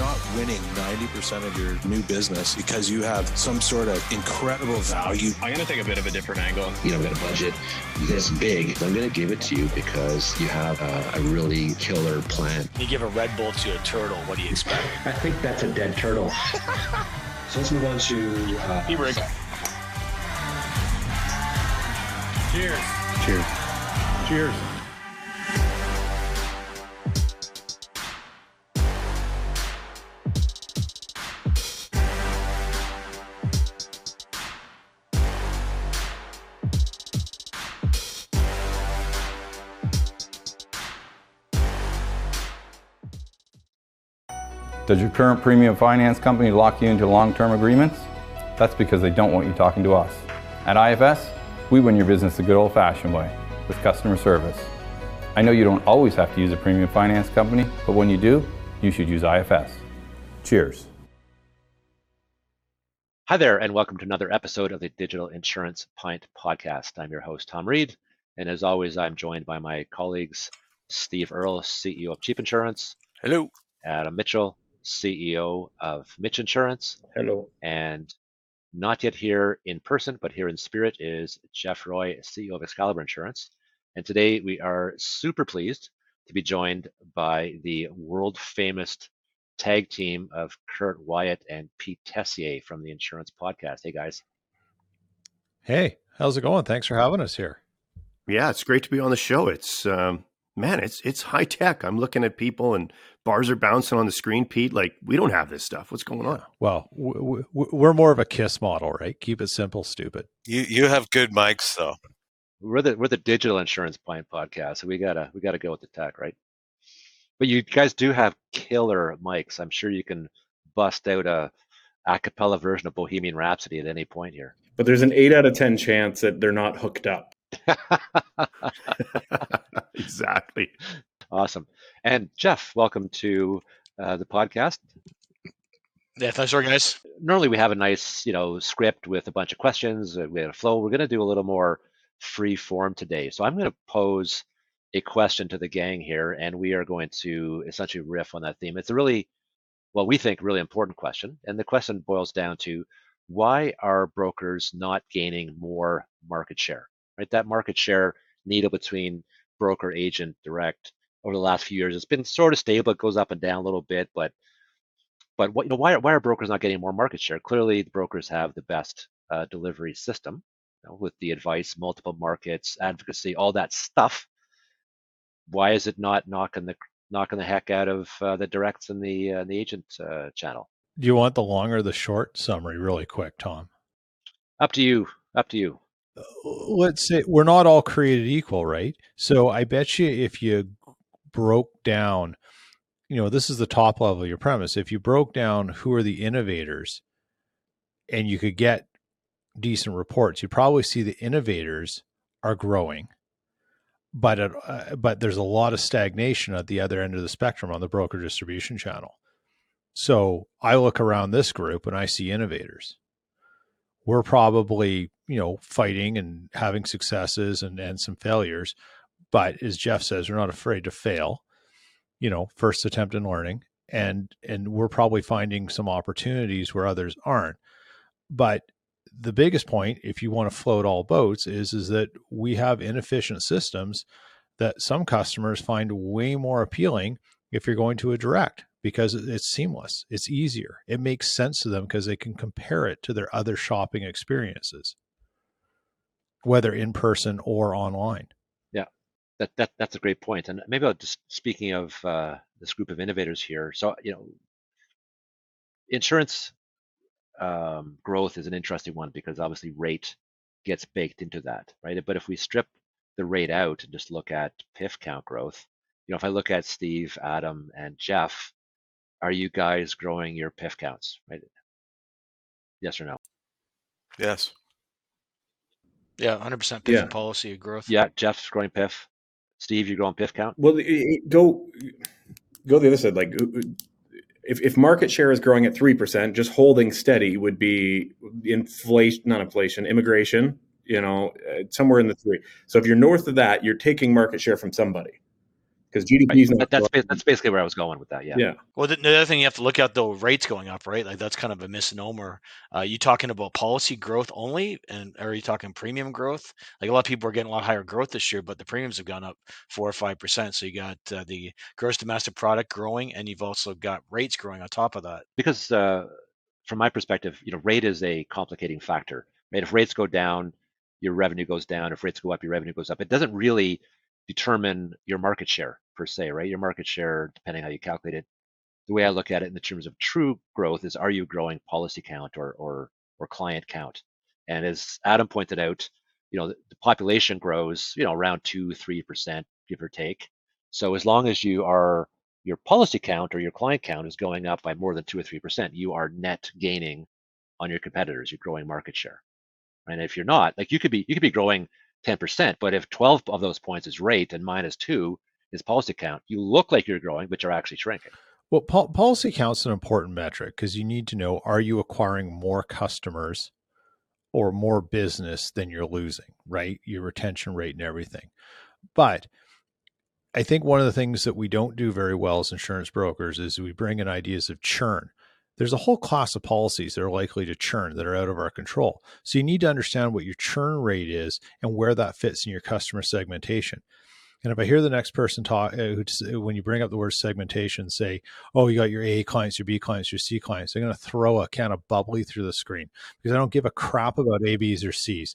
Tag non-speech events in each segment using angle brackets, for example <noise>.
not winning 90% of your new business because you have some sort of incredible value. I'm going to take a bit of a different angle. You know, I've got a budget this big. I'm going to give it to you because you have a, a really killer plan. You give a Red Bull to a turtle, what do you expect? <laughs> I think that's a dead turtle. so let's move on to. Uh, Hey, Rick. Cheers. Cheers. Cheers. Does your current premium finance company lock you into long term agreements? That's because they don't want you talking to us. At IFS, we win your business the good old fashioned way with customer service. I know you don't always have to use a premium finance company, but when you do, you should use IFS. Cheers. Hi there, and welcome to another episode of the Digital Insurance Pint podcast. I'm your host, Tom Reid, and as always, I'm joined by my colleagues, Steve Earle, CEO of Cheap Insurance, Hello. Adam Mitchell, CEO of Mitch Insurance, Hello. and not yet here in person, but here in spirit is Jeff Roy, CEO of Excalibur Insurance. And today we are super pleased to be joined by the world famous tag team of Curt Wyatt and Pete Tessier from the Insurance Podcast. Hey guys. Hey, how's it going? Thanks for having us here. Yeah, it's great to be on the show. It's um, man, it's it's high tech. I'm looking at people and bars are bouncing on the screen. Pete, like we don't have this stuff. What's going on? Well, w- w- we're more of a kiss model, right? Keep it simple, stupid. You you have good mics though. We're the we're the digital insurance pint podcast, so we gotta we gotta go with the tech, right? But you guys do have killer mics. I'm sure you can bust out a a cappella version of Bohemian Rhapsody at any point here. But there's an eight out of 10 chance that they're not hooked up. <laughs> exactly. awesome. And Jeff, welcome to uh, the podcast. Yeah, thanks for guys. Normally we have a nice, you know, script with a bunch of questions. uh, We have a flow. We're going to do a little more free form today. So I'm going to pose a question to the gang here, and we are going to essentially riff on that theme. It's a really, well, we think really important question, and the question boils down to why are brokers not gaining more market share? Right, that market share needle between broker, agent, direct over the last few years, it's been sort of stable. It goes up and down a little bit, but but what you know, why are, why are brokers not getting more market share? Clearly, the brokers have the best uh, delivery system you know, with the advice, multiple markets, advocacy, all that stuff. Why is it not knocking the knocking the heck out of uh, the directs and the uh, the agent uh, channel? Do you want the long or the short summary, really quick, Tom? Up to you. Up to you. Let's say we're not all created equal, right? So I bet you if you broke down, you know, this is the top level of your premise. If you broke down who are the innovators and you could get decent reports, you'd probably see the innovators are growing but it, uh, but there's a lot of stagnation at the other end of the spectrum on the broker distribution channel. So I look around this group and I see innovators. We're probably you know fighting and having successes and and some failures, but as Jeff says, we're not afraid to fail. You know, first attempt in learning, and and we're probably finding some opportunities where others aren't. But the biggest point if you want to float all boats is is that we have inefficient systems that some customers find way more appealing if you're going to a direct because it's seamless it's easier it makes sense to them because they can compare it to their other shopping experiences whether in person or online Yeah, that, that that's a great point. And maybe I'll just speaking of uh, this group of innovators here. So you know, insurance um, growth is an interesting one because obviously rate gets baked into that, right? But if we strip the rate out and just look at PIF count growth, you know, if I look at Steve, Adam, and Jeff, are you guys growing your PIF counts, right? Yes or no? Yes. Yeah, 100% PIF Yeah. and policy growth. Yeah, Jeff's growing PIF. Steve, you're growing PIF count? Well, it- it- go go the other side. Like, if, if market share is growing at three percent, just holding steady would be inflation, not inflation, immigration. You know, uh, somewhere in the three. So if you're north of that, you're taking market share from somebody. Because GDP is Right. not. That's ba- that's basically where I was going with that. Yeah. yeah. Well, the, the other thing you have to look at though, rates going up, right? Like that's kind of a misnomer. Uh, you talking about policy growth only, and are you talking premium growth? Like a lot of people are getting a lot higher growth this year, but the premiums have gone up four or five percent. So you got uh, the gross domestic product growing, and you've also got rates growing on top of that. Because uh, from my perspective, you know, rate is a complicating factor. Right? If rates go down, your revenue goes down. If rates go up, your revenue goes up. It doesn't really determine your market share per se, right? Your market share, depending how you calculate it. The way I look at it in the terms of true growth is: Are you growing policy count or or or client count? And as Adam pointed out, you know, the, the population grows, you know, around two, three percent, give or take. So as long as you are your policy count or your client count is going up by more than two or three percent, you are net gaining on your competitors. You're growing market share. And if you're not, like you could be, you could be growing 10%, but if 12 of those points is rate and minus two is policy count, you look like you're growing, but you're actually shrinking. Well, pol- policy count's an important metric because you need to know are you acquiring more customers or more business than you're losing, right? Your retention rate and everything. But I think one of the things that we don't do very well as insurance brokers is we bring in ideas of churn. There's a whole class of policies that are likely to churn that are out of our control. So you need to understand what your churn rate is and where that fits in your customer segmentation. And if I hear the next person talk, uh, when you bring up the word segmentation, say, "Oh, you got your A clients, your B clients, your C clients," I'm going to throw a can of bubbly through the screen because I don't give a crap about A, Bs, or Cs.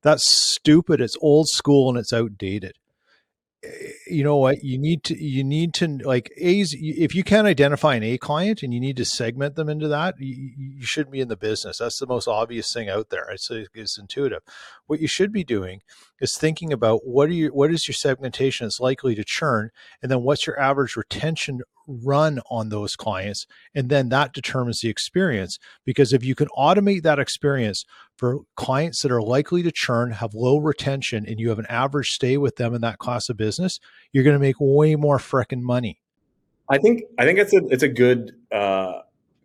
That's stupid. It's old school and it's outdated. You know what? You need to. You need to like A's. If you can't identify an A client and you need to segment them into that, you, you shouldn't be in the business. That's the most obvious thing out there. It's it's intuitive. What you should be doing is thinking about what are you what is your segmentation that's likely to churn and then what's your average retention run on those clients and then that determines the experience because if you can automate that experience for clients that are likely to churn have low retention and you have an average stay with them in that class of business you're going to make way more frickin' money I think I think it's a it's a good uh,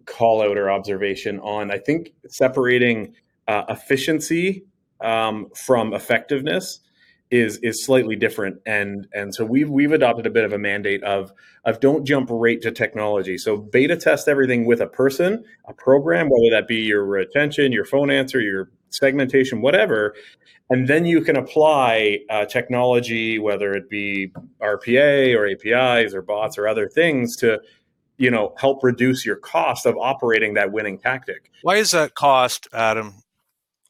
call out or observation on. I think separating uh, efficiency um, from effectiveness is is slightly different, and and so we've we've adopted a bit of a mandate of of don't jump right to technology. So beta test everything with a person, a program, whether that be your retention, your phone answer, your segmentation, whatever, and then you can apply uh, technology, whether it be RPA or APIs or bots or other things, to you know help reduce your cost of operating that winning tactic. Why is that cost, Adam,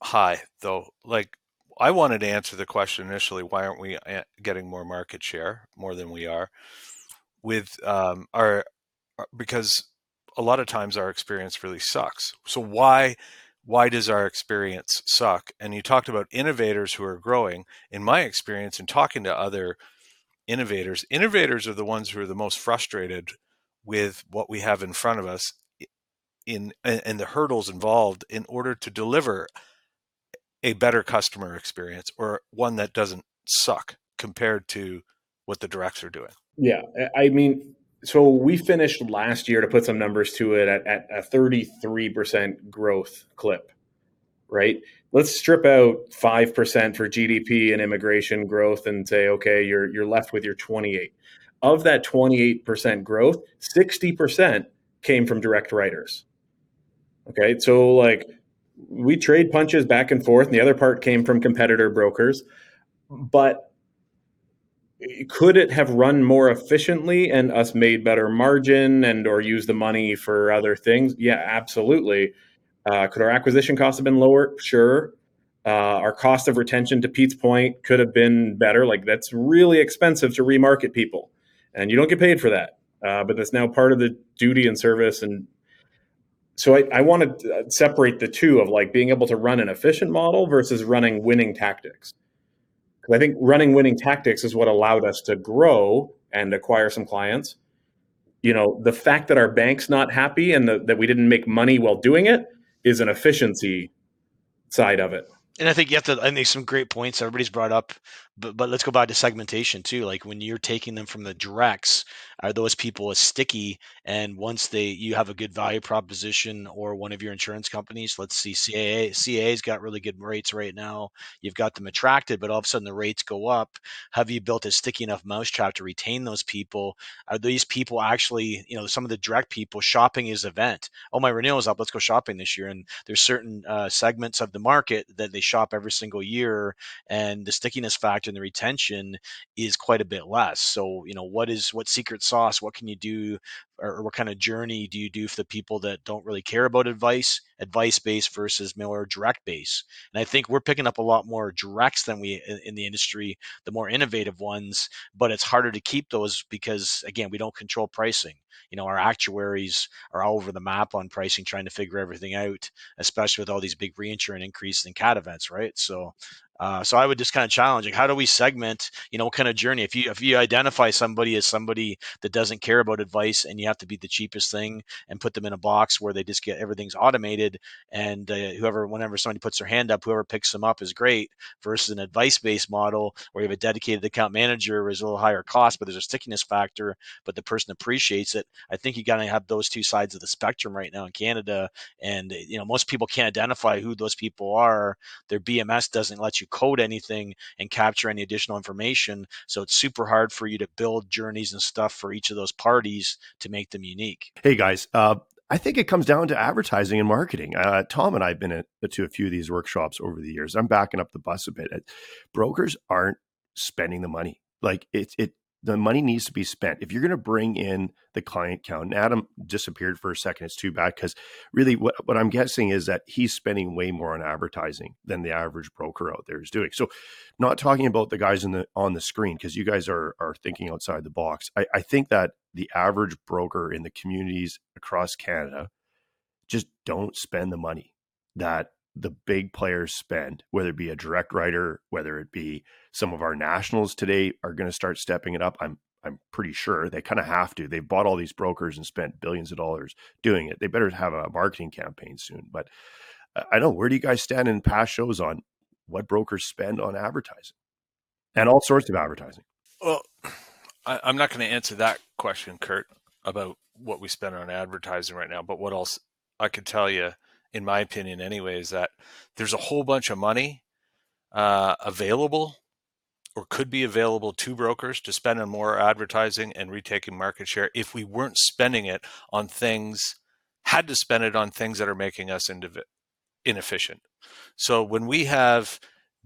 high though? Like, I wanted to answer the question initially: Why aren't we uh, getting more market share, more than we are, with um, our because a lot of times our experience really sucks. So why why does our experience suck? And you talked about innovators who are growing. In my experience, in talking to other innovators, innovators are the ones who are the most frustrated with what we have in front of us in and the hurdles involved in order to deliver a better customer experience or one that doesn't suck compared to what the directs are doing. Yeah, I mean, so we finished last year to put some numbers to it at, at a 33% growth clip, right? Let's strip out 5% for GDP and immigration growth and say, okay, you're, you're left with your 28. Of that 28% growth, 60% came from direct writers. Okay, so like we trade punches back and forth, and the other part came from competitor brokers. But could it have run more efficiently and us made better margin and or use the money for other things? Yeah, absolutely. Uh, could our acquisition costs have been lower? Sure. Uh, our cost of retention, to Pete's point, could have been better. Like that's really expensive to remarket people, and you don't get paid for that. Uh, but that's now part of the duty and service and so I, I want to uh, separate the two of like being able to run an efficient model versus running winning tactics. Because I think running winning tactics is what allowed us to grow and acquire some clients. You know, the fact that our bank's not happy and the, that we didn't make money while doing it is an efficiency side of it. And I think you have to. I think some great points everybody's brought up but but let's go back to segmentation too. Like when you're taking them from the directs, are those people as sticky? And once they you have a good value proposition or one of your insurance companies, let's see CAA CAA's got really good rates right now. You've got them attracted, but all of a sudden the rates go up. Have you built a sticky enough mousetrap to retain those people? Are these people actually, you know, some of the direct people shopping is event? Oh, my renewal is up. Let's go shopping this year. And there's certain uh, segments of the market that they shop every single year, and the stickiness factor and the retention is quite a bit less. So, you know, what is what secret sauce? What can you do or what kind of journey do you do for the people that don't really care about advice, advice based versus more direct base? And I think we're picking up a lot more directs than we in the industry, the more innovative ones, but it's harder to keep those because again, we don't control pricing. You know, our actuaries are all over the map on pricing, trying to figure everything out, especially with all these big reinsurance increases in cat events, right? So uh, so I would just kind of challenge, like, how do we segment, you know, what kind of journey? If you if you identify somebody as somebody that doesn't care about advice, and you have to be the cheapest thing, and put them in a box where they just get everything's automated, and uh, whoever, whenever somebody puts their hand up, whoever picks them up is great. Versus an advice based model where you have a dedicated account manager is a little higher cost, but there's a stickiness factor, but the person appreciates it. I think you got to have those two sides of the spectrum right now in Canada, and you know, most people can't identify who those people are. Their BMS doesn't let you code anything and capture any additional information. So it's super hard for you to build journeys and stuff for each of those parties to make them unique. Hey guys, uh, I think it comes down to advertising and marketing. Uh, Tom and I have been at, to a few of these workshops over the years. I'm backing up the bus a bit. Brokers aren't spending the money. Like it, it the money needs to be spent. If you're going to bring in the client count, and Adam disappeared for a second, it's too bad because really what, what I'm guessing is that he's spending way more on advertising than the average broker out there is doing. So not talking about the guys in the on the screen because you guys are are thinking outside the box. I, I think that the average broker in the communities across Canada just don't spend the money that the big players spend, whether it be a direct writer, whether it be some of our nationals today are going to start stepping it up. I'm I'm pretty sure they kind of have to. They've bought all these brokers and spent billions of dollars doing it. They better have a marketing campaign soon. But I know where do you guys stand in past shows on what brokers spend on advertising and all sorts of advertising? Well, I, I'm not going to answer that question, Curt, about what we spend on advertising right now. But what else I could tell you in my opinion, anyway, is that there's a whole bunch of money uh, available or could be available to brokers to spend on more advertising and retaking market share if we weren't spending it on things, had to spend it on things that are making us indiv- inefficient. So when we have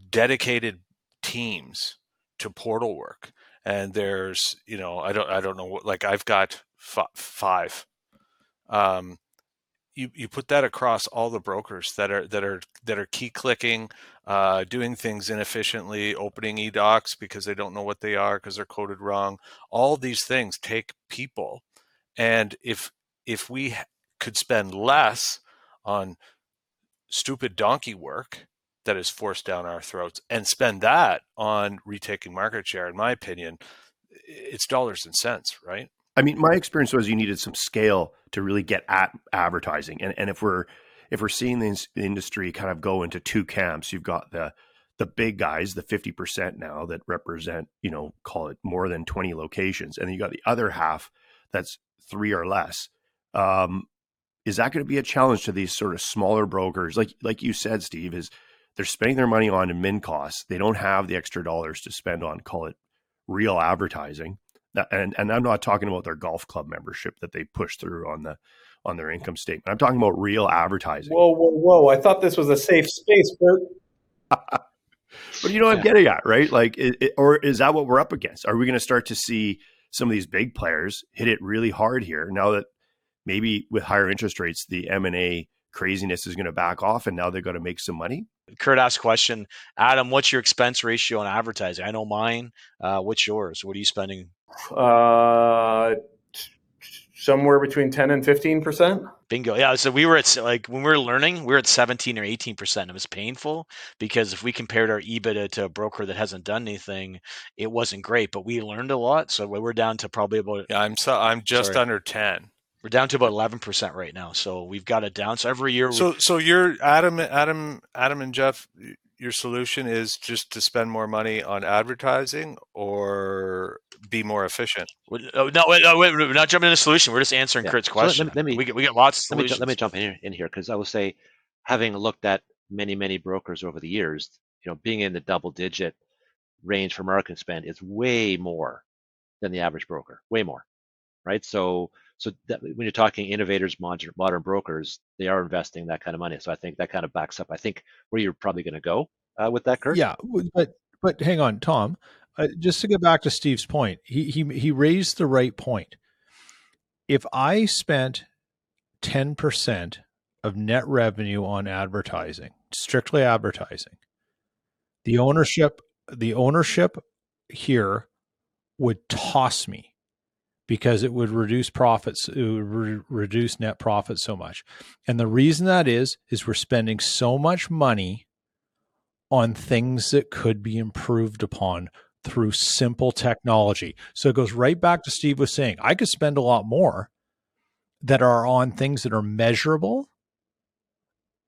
dedicated teams to portal work, and there's, you know, I don't, I don't know what, like I've got f- five. Um, you, you put that across all the brokers that are that are that are key clicking, uh, doing things inefficiently, opening eDocs because they don't know what they are because they're coded wrong. All these things take people, and if if we could spend less on stupid donkey work that is forced down our throats and spend that on retaking market share, in my opinion, it's dollars and cents, right? I mean, my experience was you needed some scale to really get at advertising, and and if we're if we're seeing the industry kind of go into two camps, you've got the the big guys, the fifty percent now that represent, you know, call it more than twenty locations, and then you got the other half that's three or less. Um, is that going to be a challenge to these sort of smaller brokers? Like like you said, Steve, is they're spending their money on admin costs. They don't have the extra dollars to spend on call it real advertising and and I'm not talking about their golf club membership that they push through on the on their income statement. I'm talking about real advertising. Whoa, whoa, whoa! I thought this was a safe space, Bert. <laughs> but you know what I'm getting at, right? Like, it, it, or is that what we're up against? Are we going to start to see some of these big players hit it really hard here now that maybe with higher interest rates, the M and A craziness is going to back off, and now they're going to make some money? Curt asked a question. Adam, what's your expense ratio on advertising? I know mine. Uh, what's yours? What are you spending? Uh, somewhere between 10 and 15 percent bingo yeah so we were at like when we were learning we were at 17 or 18 percent it was painful because if we compared our ebitda to a broker that hasn't done anything it wasn't great but we learned a lot so we're down to probably about yeah i'm so i'm just sorry. under 10 we're down to about 11% right now. So we've got it down. So every year. So, so you're Adam, Adam, Adam and Jeff, your solution is just to spend more money on advertising or be more efficient? Oh, no, wait, no, wait, we're not jumping into the solution. We're just answering Yeah. Curt's So let- question. let me- we get we get lots of let me, let me jump in here, in here because I will say, having looked at many many brokers over the years, you know, being in the double digit range for marketing spend is way more than the average broker, way more, right? So so that, when you're talking innovators, modern, modern brokers, they are investing that kind of money. So I think that kind of backs up. I think where you're probably going to go uh, with that, Curt. Yeah, but but hang on, Tom. Uh, just to get back to Steve's point, he he he raised the right point. If I spent ten percent of net revenue on advertising, strictly advertising, the ownership the ownership here would toss me because it would reduce profits it would re- reduce net profit so much. And the reason that is is we're spending so much money on things that could be improved upon through simple technology. So it goes right back to steve was saying i could spend a lot more that are on things that are measurable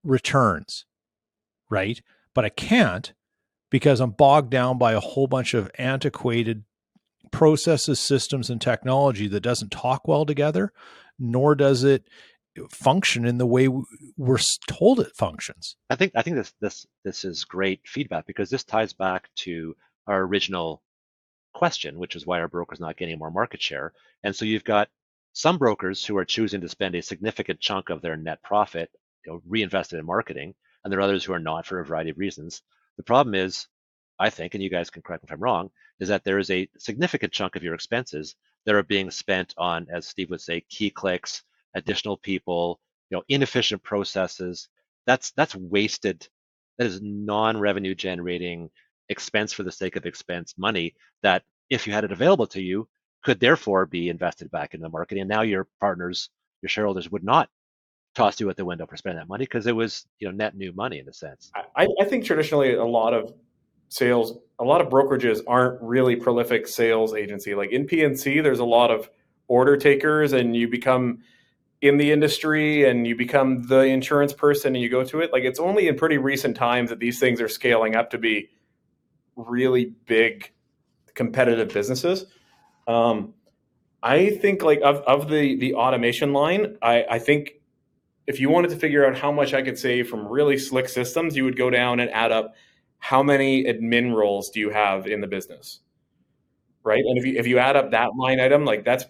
returns right? But i can't because i'm bogged down by a whole bunch of antiquated processes, systems, and technology that doesn't talk well together, nor does it function in the way we're told it functions. I think I think this this this is great feedback because this ties back to our original question, which is why our broker's not getting more market share. And so you've got some brokers who are choosing to spend a significant chunk of their net profit, you know, reinvested in marketing, and there are others who are not for a variety of reasons. The problem is, I think, and you guys can correct me if I'm wrong, is that there is a significant chunk of your expenses that are being spent on, as Steve would say, key clicks, additional people, you know, inefficient processes. That's that's wasted. That is non-revenue generating expense for the sake of expense money that, if you had it available to you, could therefore be invested back into the marketing. And now your partners, your shareholders, would not toss you at the window for spending that money because it was, you know, net new money in a sense. I, I think traditionally a lot of sales a lot of brokerages aren't really prolific sales agency. Like in P&C there's a lot of order takers and you become in the industry and you become the insurance person and you go to it. Like it's only in pretty recent times that these things are scaling up to be really big competitive businesses. Um, i think like of, of the the automation line I, I think if you wanted to figure out how much i could save from really slick systems you would go down and add up how many admin roles do you have in the business? Right? And if you if you add up that line item like that's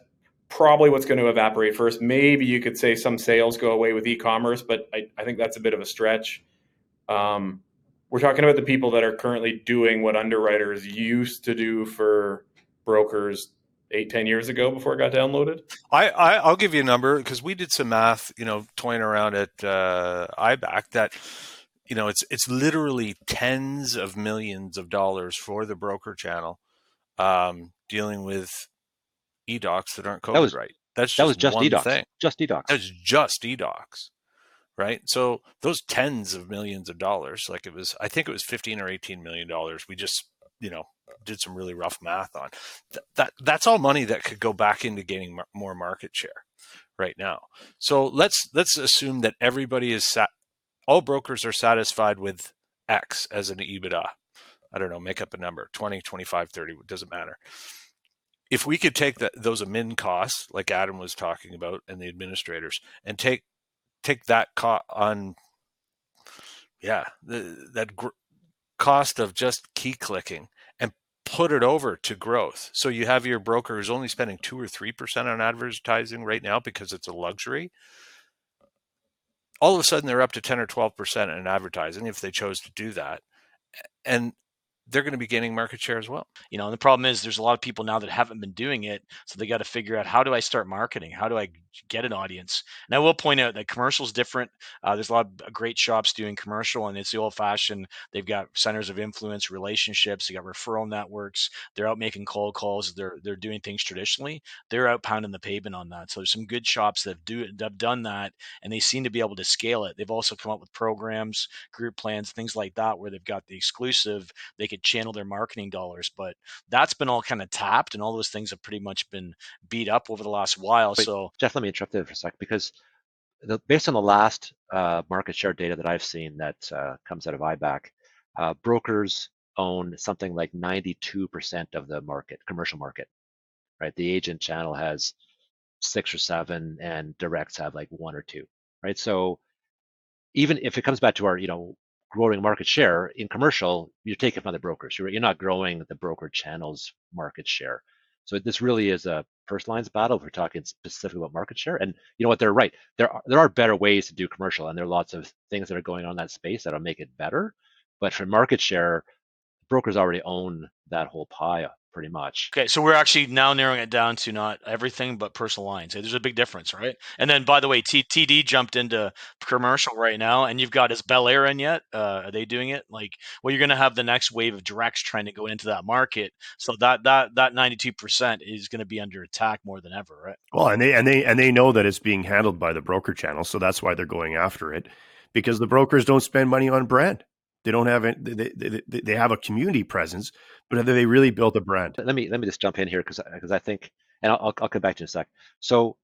probably what's going to evaporate first. Maybe you could say some sales go away with e-commerce but i, I think that's a bit of a stretch. Um, we're talking about the people that are currently doing what underwriters used to do for brokers eight ten years ago before it got downloaded. I, I I'll give you a number because we did some math, you know, toying around at uh, IBAC that you know it's it's literally tens of millions of dollars for the broker channel um, dealing with edocs that aren't coded was- right. That's That was just eDocs. thing. Just eDocs. That was just edocs, right? So those tens of millions of dollars, like it was, I think it was fifteen or eighteen million dollars. We just you know did some really rough math on Th- that. That's all money that could go back into gaining more market share right now. So let's let's assume that everybody is sat, all brokers are satisfied with X as an EBITDA. I don't know, make up a number 20, 25, 30, it doesn't matter. If we could take the, those admin costs, like Adam was talking about, and the administrators, and take take that co- on, yeah, the, that gr- cost of just key clicking and put it over to growth. So you have your broker who's only spending two or three percent on advertising right now because it's a luxury all of a sudden they're up to 10 or 12% in advertising if they chose to do that. And they're going to be gaining market share as well. you know and the problem is there's a lot of people now that haven't been doing it so they got to figure out how do i start marketing how do i get an audience. And i will point out that commercial is different. Uh, there's a lot of great shops doing commercial and it's the old fashioned they've got centers of influence relationships they got referral networks they're out making cold calls they're they're doing things traditionally. They're out pounding the pavement on that. So there's some good shops that have do that have done that and they seem to be able to scale it. They've also come up with programs group plans things like that where they've got the exclusive they could channel their marketing dollars. But that's been all kind of tapped and all those things have pretty much been beat up over the last while. Wait, so Jeff, let me interrupt there for a sec because the, based on the last uh, market share data that I've seen that uh, comes out of IBAC, uh, brokers own something like 92% of the market, commercial market, right? The agent channel has six or seven, and directs have like one or two, right? So even if it comes back to our, you know, growing market share in commercial, you're taking from the brokers. You're, you're not growing the broker channel's market share. So this really is a first lines battle. If we're talking specifically about market share, and you know what, they're right. There are there are better ways to do commercial, and there are lots of things that are going on in that space that'll make it better. But for market share, brokers already own that whole pie pretty much. Okay, so we're actually now narrowing it down to not everything but personal lines. There's a big difference, right? And then, by the way, T- TD jumped into commercial right now, and you've got is Belair in yet? Uh, are they doing it? Like, well, you're going to have the next wave of directs trying to go into that market, so that that that 92 percent is going to be under attack more than ever, right? Well, and they and they and they know that it's being handled by the broker channel, so that's why they're going after it, because the brokers don't spend money on brand. They don't have it. They, they, they have a community presence, but have they really built a brand? Let me let me just jump in here because because I think, and I'll I'll come back to in a sec. So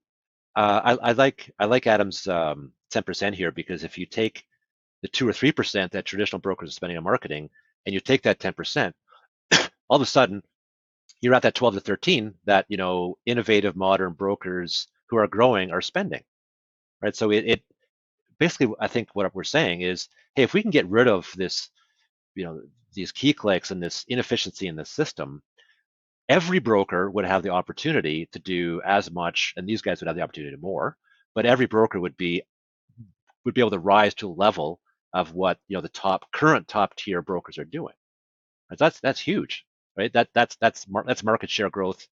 uh, I, I like I like Adam's um, ten percent here because if you take the two or three percent that traditional brokers are spending on marketing, and you take that ten percent, <coughs> all of a sudden you're at that twelve to thirteen that you know innovative modern brokers who are growing are spending, right? So it, it basically I think what we're saying is hey, if we can get rid of this, you know, these key clicks and this inefficiency in the system, every broker would have the opportunity to do as much, and these guys would have the opportunity to more, but every broker would be would be able to rise to a level of what you know the top current top tier brokers are doing. That's that's huge, right? That that's that's that's market share growth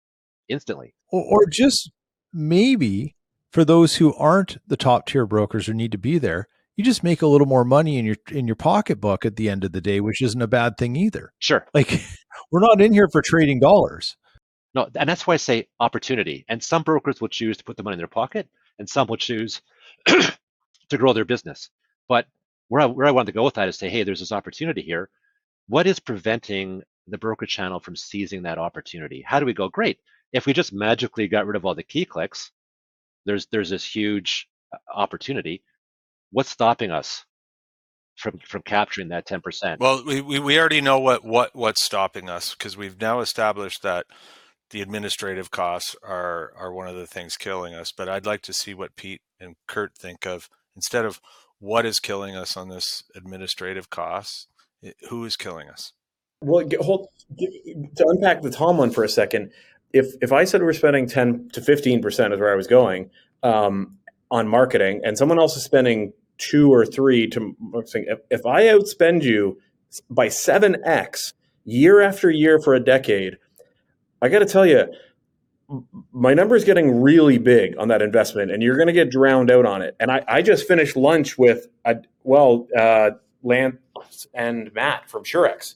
instantly. Or, or just maybe for those who aren't the top tier brokers or need to be there, you just make a little more money in your in your pocketbook at the end of the day, which isn't a bad thing either. Sure. <laughs> Like we're not in here for trading dollars. No, and that's why I say opportunity. And some brokers will choose to put the money in their pocket, and some will choose <clears throat> to grow their business. But where I, where I wanted to go with that is say, hey, there's this opportunity here. What is preventing the broker channel from seizing that opportunity? How do we go? Great. If we just magically got rid of all the key clicks, there's there's this huge uh, opportunity what's stopping us from from capturing that 10%? Well, we, we already know what, what what's stopping us because we've now established that the administrative costs are are one of the things killing us. But I'd like to see what Pete and Curt think of instead of what is killing us on this administrative costs. Who is killing us? Well, hold to unpack the Tom one for a second. If if I said we're spending ten to fifteen percent is where I was going um, on marketing, and someone else is spending two or three to if, if I outspend you by 7x year after year for a decade, I got to tell you, my number is getting really big on that investment, and you're going to get drowned out on it. And I, I just finished lunch with, a, well, uh, Lance and Matt from Surex,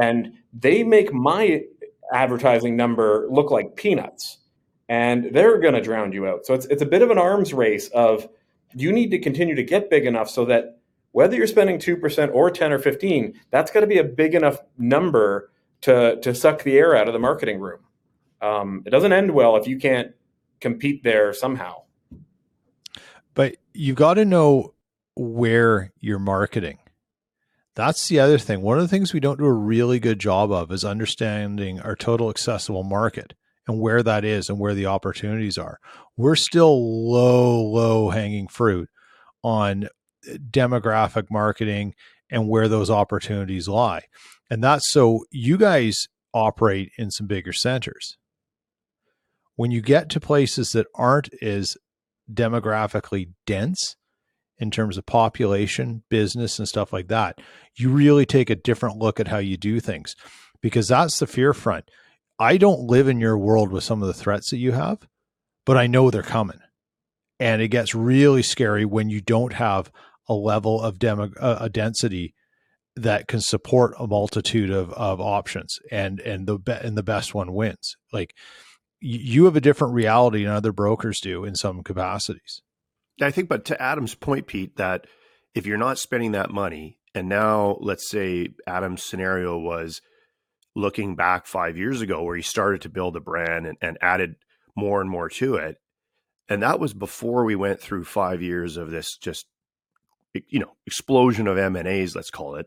and they make my advertising number look like peanuts, and they're going to drown you out. So it's it's a bit of an arms race of you need to continue to get big enough so that whether you're spending 2% or 10 or 15 that's got to be a big enough number to, to suck the air out of the marketing room. Um, it doesn't end well if you can't compete there somehow. But you've got to know where you're marketing that's the other thing one of the things we don't do a really good job of is understanding our total accessible market and where that is and where the opportunities are. We're still low, low hanging fruit on uh, demographic marketing and where those opportunities lie. And that's so you guys operate in some bigger centers. When you get to places that aren't as demographically dense in terms of population, business, and stuff like that, you really take a different look at how you do things because that's the fear front. I don't live in your world with some of the threats that you have, but I know they're coming. And it gets really scary when you don't have a level of demo, a density that can support a multitude of, of options and and the be- and the best one wins. Like you have a different reality than other brokers do in some capacities. I think, but to Adam's point, Pete, that if you're not spending that money, and now let's say Adam's scenario was looking back five years ago where he started to build a brand and, and added more and more to it. And that was before we went through five years of this just, you know, explosion of M&As, let's call it,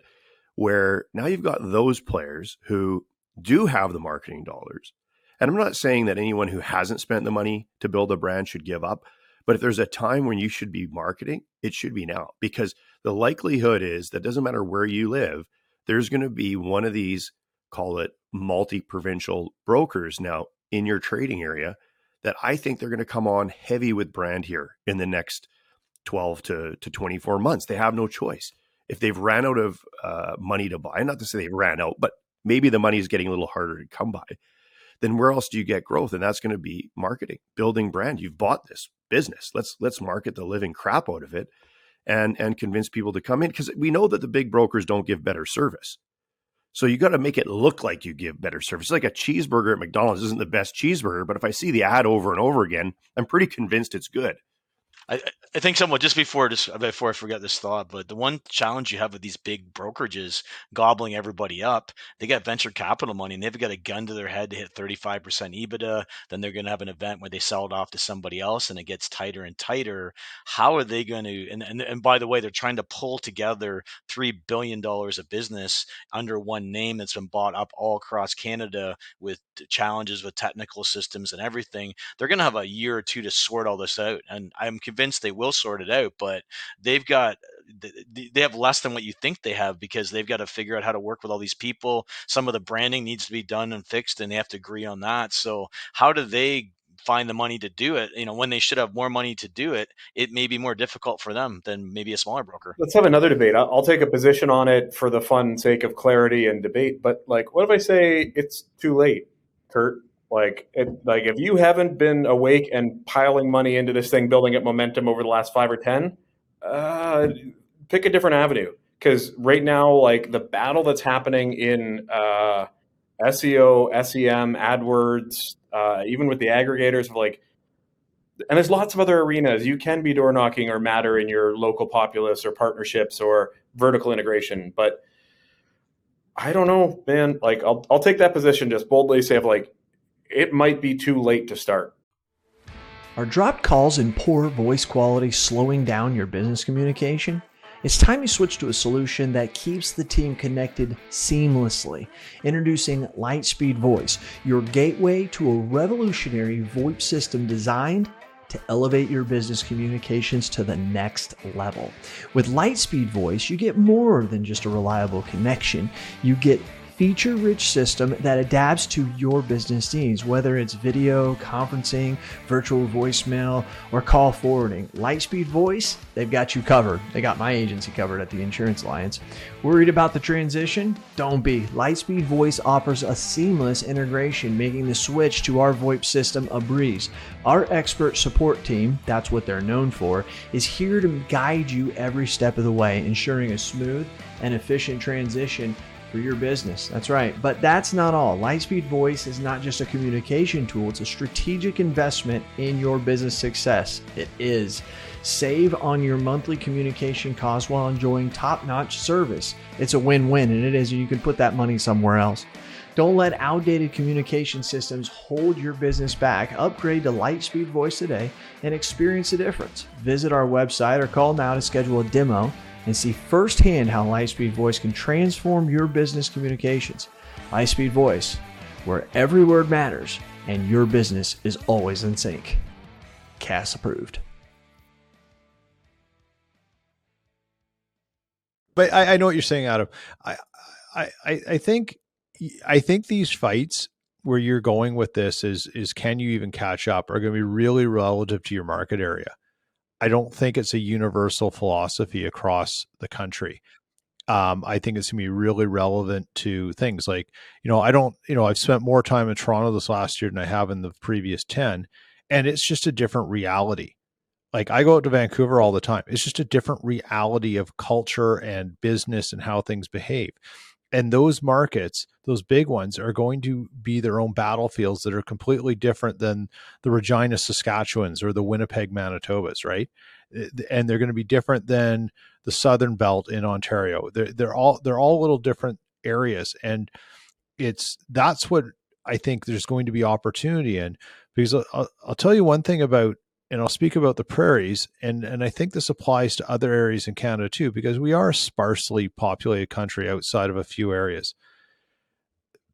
where now you've got those players who do have the marketing dollars. And I'm not saying that anyone who hasn't spent the money to build a brand should give up, but if there's a time when you should be marketing, it should be now because the likelihood is that doesn't matter where you live, there's going to be one of these, call it multi provincial brokers now in your trading area that I think they're going to come on heavy with brand here in the next 12 to, to 24 months. They have no choice. If they've ran out of uh, money to buy, not to say they ran out, but maybe the money is getting a little harder to come by, then where else do you get growth? And that's going to be marketing, building brand. You've bought this business. Let's let's market the living crap out of it and and convince people to come in because we know that the big brokers don't give better service. So you got to make it look like you give better service. Like a cheeseburger at McDonald's isn't the best cheeseburger, but if I see the ad over and over again, I'm pretty convinced it's good. I, I think somewhat just before just before I forget this thought, but the one challenge you have with these big brokerages gobbling everybody up, they got venture capital money and they've got a gun to their head to hit 35% EBITDA. Then they're going to have an event where they sell it off to somebody else and it gets tighter and tighter. How are they going to? And and, and by the way, they're trying to pull together three billion dollars of business under one name that's been bought up all across Canada with challenges with technical systems and everything. They're going to have a year or two to sort all this out, and I'm convinced they will sort it out. But they've got they have less than what you think they have because they've got to figure out how to work with all these people. Some of the branding needs to be done and fixed, and they have to agree on that. So how do they find the money to do it you know when they should have more money to do it it may be more difficult for them than maybe a smaller broker let's have another debate i'll take a position on it for the fun sake of clarity and debate but like what if i say it's too late curt like, it, like if you haven't been awake and piling money into this thing, building up momentum over the last five or ten, uh, pick a different avenue. Because right now, like the battle that's happening in uh, SEO, SEM, AdWords, uh, even with the aggregators of like, and there's lots of other arenas you can be door knocking or matter in your local populace or partnerships or vertical integration, but. I don't know, man. Like, I'll I'll take that position. Just boldly say, of like, it might be too late to start. Are dropped calls and poor voice quality slowing down your business communication? It's time you switch to a solution that keeps the team connected seamlessly. Introducing Lightspeed Voice, your gateway to a revolutionary VoIP system designed to elevate your business communications to the next level. With Lightspeed Voice, you get more than just a reliable connection. You get feature rich system that adapts to your business needs, whether it's video, conferencing, virtual voicemail, or call forwarding. Lightspeed Voice, they've got you covered. They got my agency covered at the Insurance Alliance. Worried about the transition? Don't be. Lightspeed Voice offers a seamless integration, making the switch to our VoIP system a breeze. Our expert support team, that's what they're known for, is here to guide you every step of the way, ensuring a smooth and efficient transition for your business. That's right. But that's not all. Lightspeed Voice is not just a communication tool, it's a strategic investment in your business success. It is. Save on your monthly communication costs while enjoying top notch service. It's a win win, and it is. You can put that money somewhere else. Don't let outdated communication systems hold your business back. Upgrade to Lightspeed Voice today and experience the difference. Visit our website or call now to schedule a demo and see firsthand how Lightspeed Voice can transform your business communications. Lightspeed Voice, where every word matters and your business is always in sync. CAS approved. But I, I know what you're saying, Adam. I, I, I think, I think these fights where you're going with this is is can you even catch up are going to be really relative to your market area I don't think it's a universal philosophy across the country. Um, I think it's going to be really relevant to things like, you know, I don't, you know, I've spent more time in Toronto this last year than I have in the previous 10, and it's just a different reality. Like I go out to Vancouver all the time. It's just a different reality of culture and business and how things behave and those markets those big ones are going to be their own battlefields that are completely different than the regina saskatchewans or the winnipeg manitobas right? Eh, and they're going to be different than the southern belt in ontario. They're, they're all they're all little different areas and it's that's what i think there's going to be opportunity in because uh, i'll, I'll tell you one thing about and I'll speak about the prairies, and and I think this applies to other areas in Canada too, because we are a sparsely populated country outside of a few areas.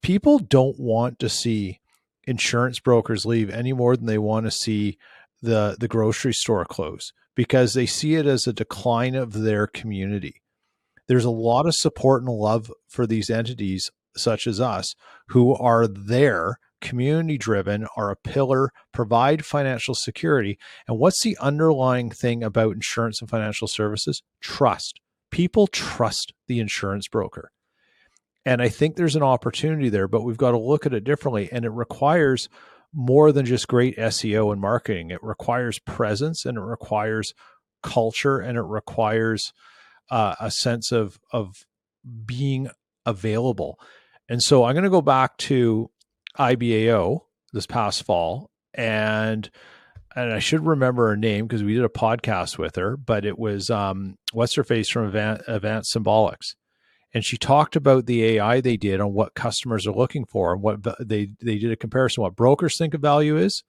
People don't want to see insurance brokers leave any more than they want to see the the grocery store close because they see it as a decline of their community. There's a lot of support and love for these entities such as us who are there community driven are a pillar provide financial security and what's the underlying thing about insurance and financial services trust people trust the insurance broker and i think there's an opportunity there but we've got to look at it differently and it requires more than just great SEO and marketing. It requires presence and it requires culture and it requires uh, a sense of of being available. And so I'm going to go back to IBAO this past fall and and I should remember her name because we did a podcast with her, but it was um, what's her face from Advanced Symbolics. And she talked about the AI they did on what customers are looking for and what they they did a comparison what brokers think of value is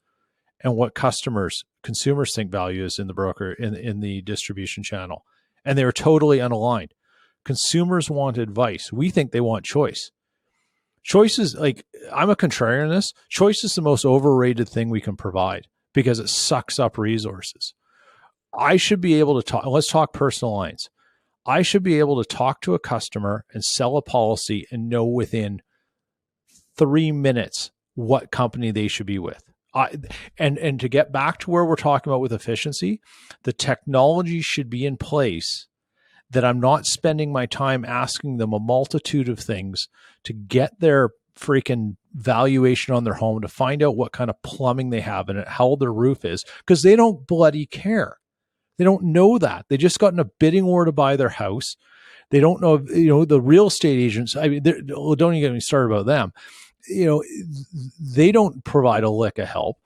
and what customers consumers think value is in the broker in in the distribution channel. And they were totally unaligned. Consumers want advice. We think they want choice choice is like i'm a contrarian in this choice is the most overrated thing we can provide because it sucks up resources. I should be able to talk let's talk personal lines. I should be able to talk to a customer and sell a policy and know within three minutes what company they should be with. I, and and to get back to where we're talking about with efficiency, the technology should be in place that I'm not spending my time asking them a multitude of things to get their freaking valuation on their home to find out what kind of plumbing they have and how old their roof is because they don't bloody care. They don't know that. They just got in a bidding war to buy their house. They don't know, you know, the real estate agents. I mean, don't even get me started about them. You know, they don't provide a lick of help.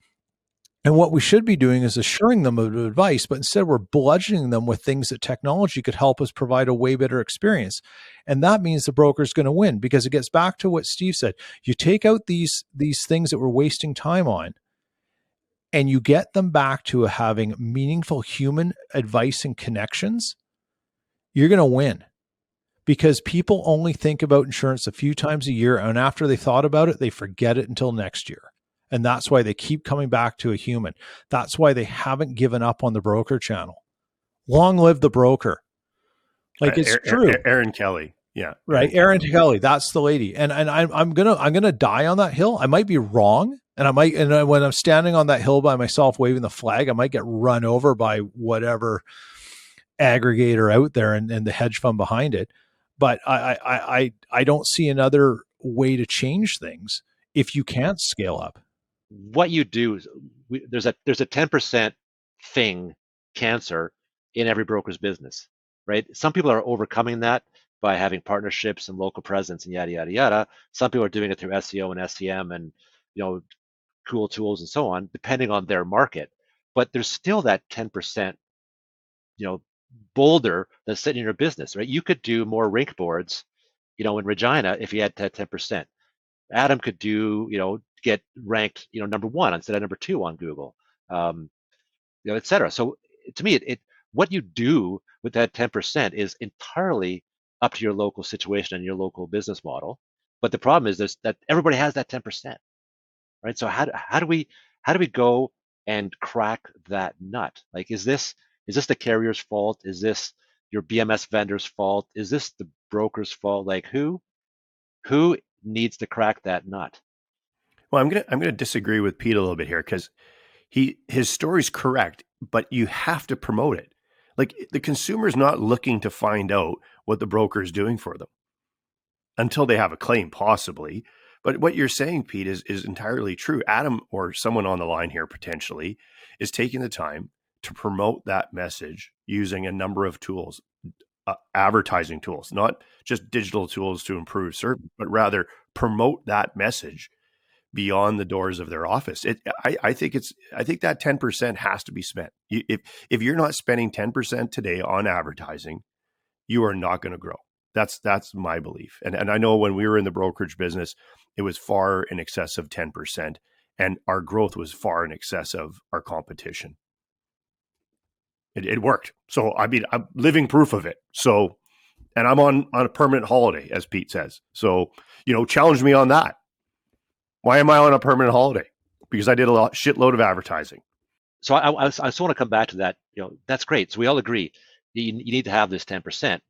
And what we should be doing is mm-hmm. assuring them of advice, but instead we're bludgeoning them with things that technology could help us provide a way better experience. And that means the broker is going to win because it gets back to what Steve said. You take out these these things that we're wasting time on and you get them back to having meaningful human advice and connections, you're going to win because people only think about insurance a few times a year. And after they thought about it, they forget it until next year. And that's why they keep coming back to a human. That's why they haven't given up on the broker channel. Long live the broker. Like it's uh, true. Erin Kelly. Yeah. Right. Erin Kelly. That's the lady. And and I'm I'm gonna I'm gonna die on that hill. I might be wrong and I might, and when I'm standing on that hill by myself waving the flag, I might get run over by whatever aggregator out there and, and the hedge fund behind it. But I, I, I, I don't see another way to change things if you can't scale up. What you do is we, there's a there's a 10% thing cancer in every broker's business, right? Some people are overcoming that by having partnerships and local presence and yada yada yada. Some people are doing it through SEO and SEM and you know cool tools and so on, depending on their market. But there's still that 10%, you know, boulder that's sitting in your business, right? You could do more rink boards, you know, in Regina if you had that 10%. Adam could do, you know, get ranked, you know, number one instead of number two on Google, um, you know, et cetera. So to me, it, it what you do with that 10% is entirely up to your local situation and your local business model. But the problem is there's that everybody has that 10% right? So how, how do we how do we go and crack that nut? Like, is this is this the carrier's fault? Is this your BMS vendor's fault? Is this the broker's fault? Like, who who needs to crack that nut? Well, I'm gonna I'm gonna disagree with Pete a little bit here because he his story's correct, but you have to promote it. Like the consumer's not looking to find out what the broker is doing for them until they have a claim, possibly. But what you're saying, Pete, is is entirely true. Adam or someone on the line here potentially is taking the time to promote that message using a number of tools, uh, advertising tools, not just digital tools to improve service, but rather promote that message beyond the doors of their office. It, I, I think it's, I think that ten percent has to be spent. If if you're not spending ten percent today on advertising, you are not going to grow. That's that's my belief. And and I know when we were in the brokerage business, it was far in excess of 10%. And our growth was far in excess of our competition. It, it worked. So I mean, I'm living proof of it. So, and I'm on on a permanent holiday, as Pete says. So you know, challenge me on that. Why am I on a permanent holiday? Because I did a lot, shitload of advertising. So I, I, I just want to come back to that. You know, that's great. So we all agree you, you need to have this 10%.